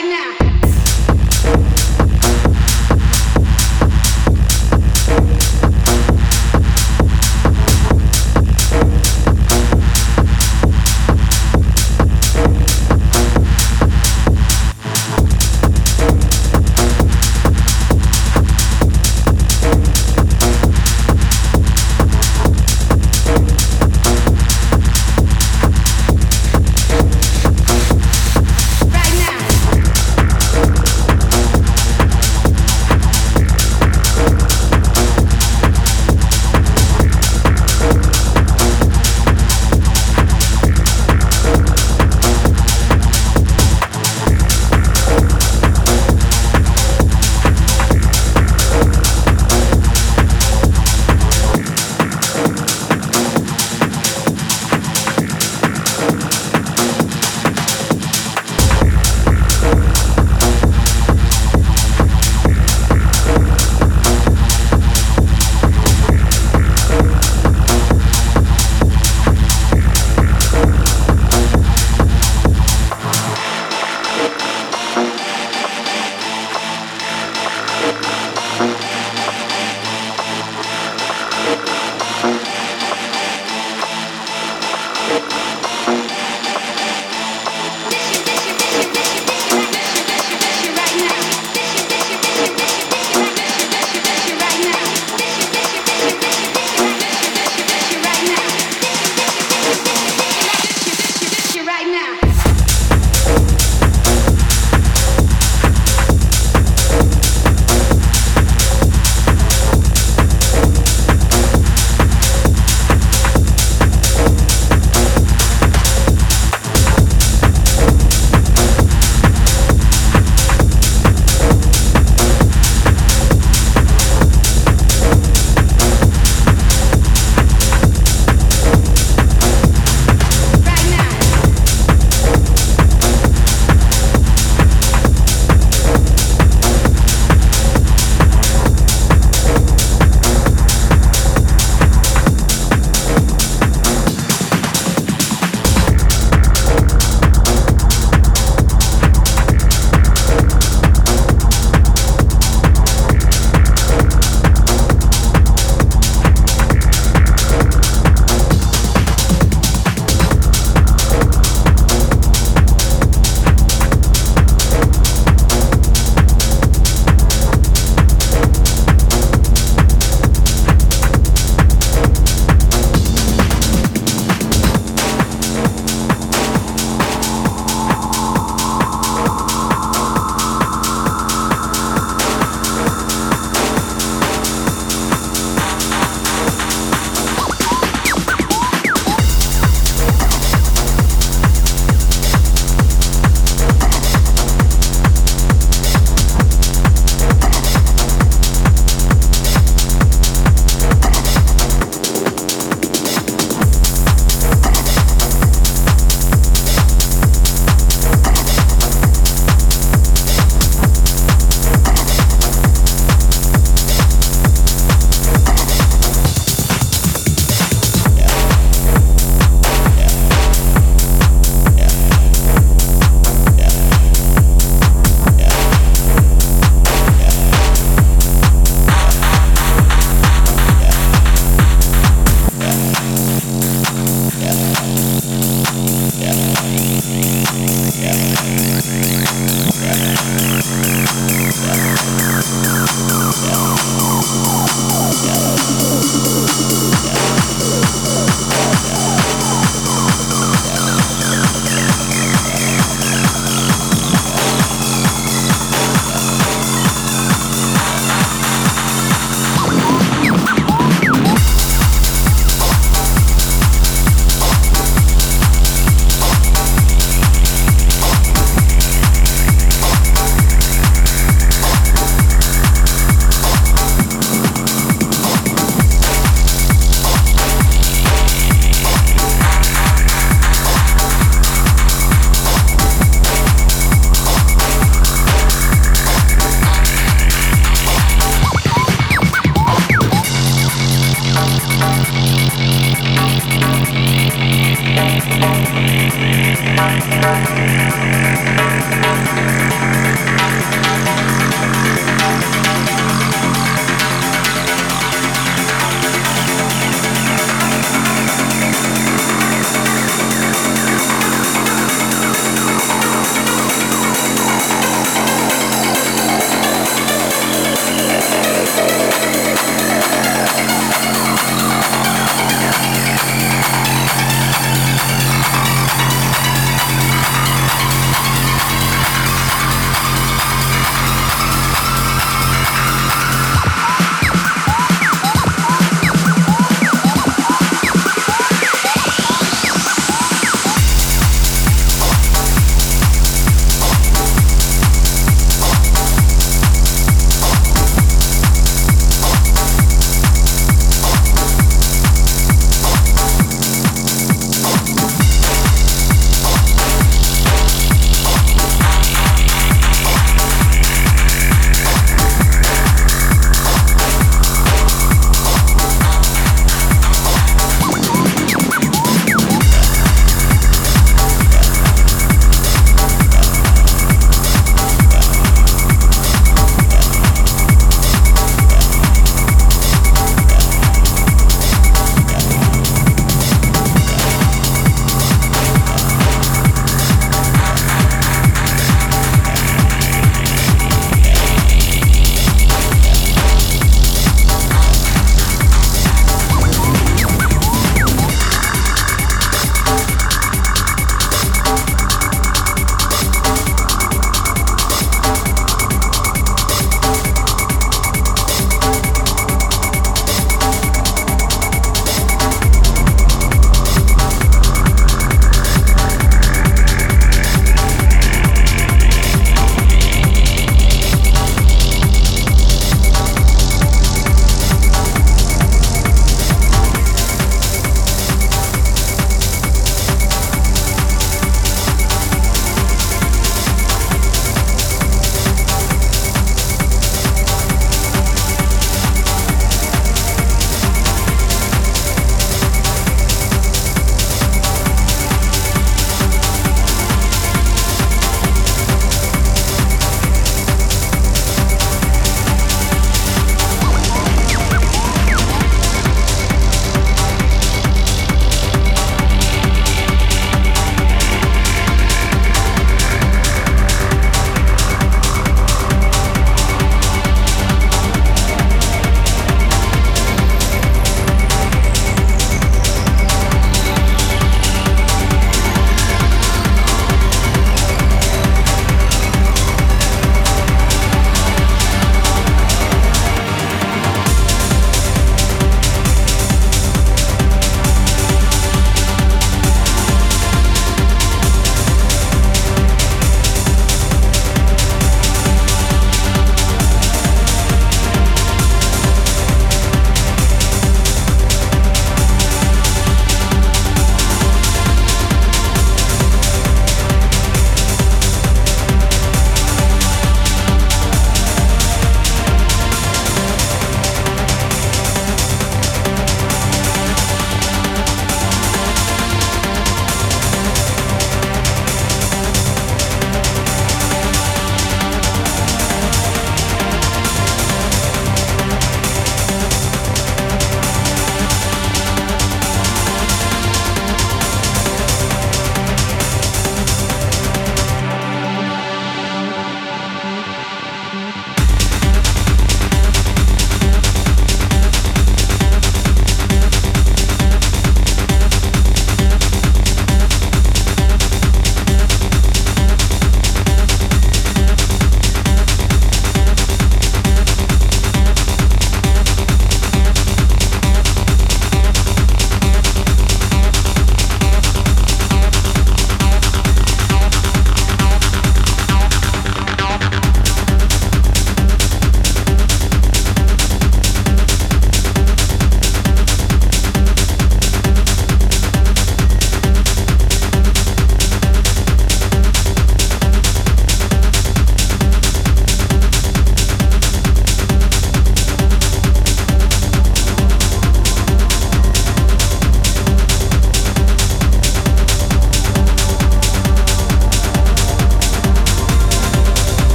right now.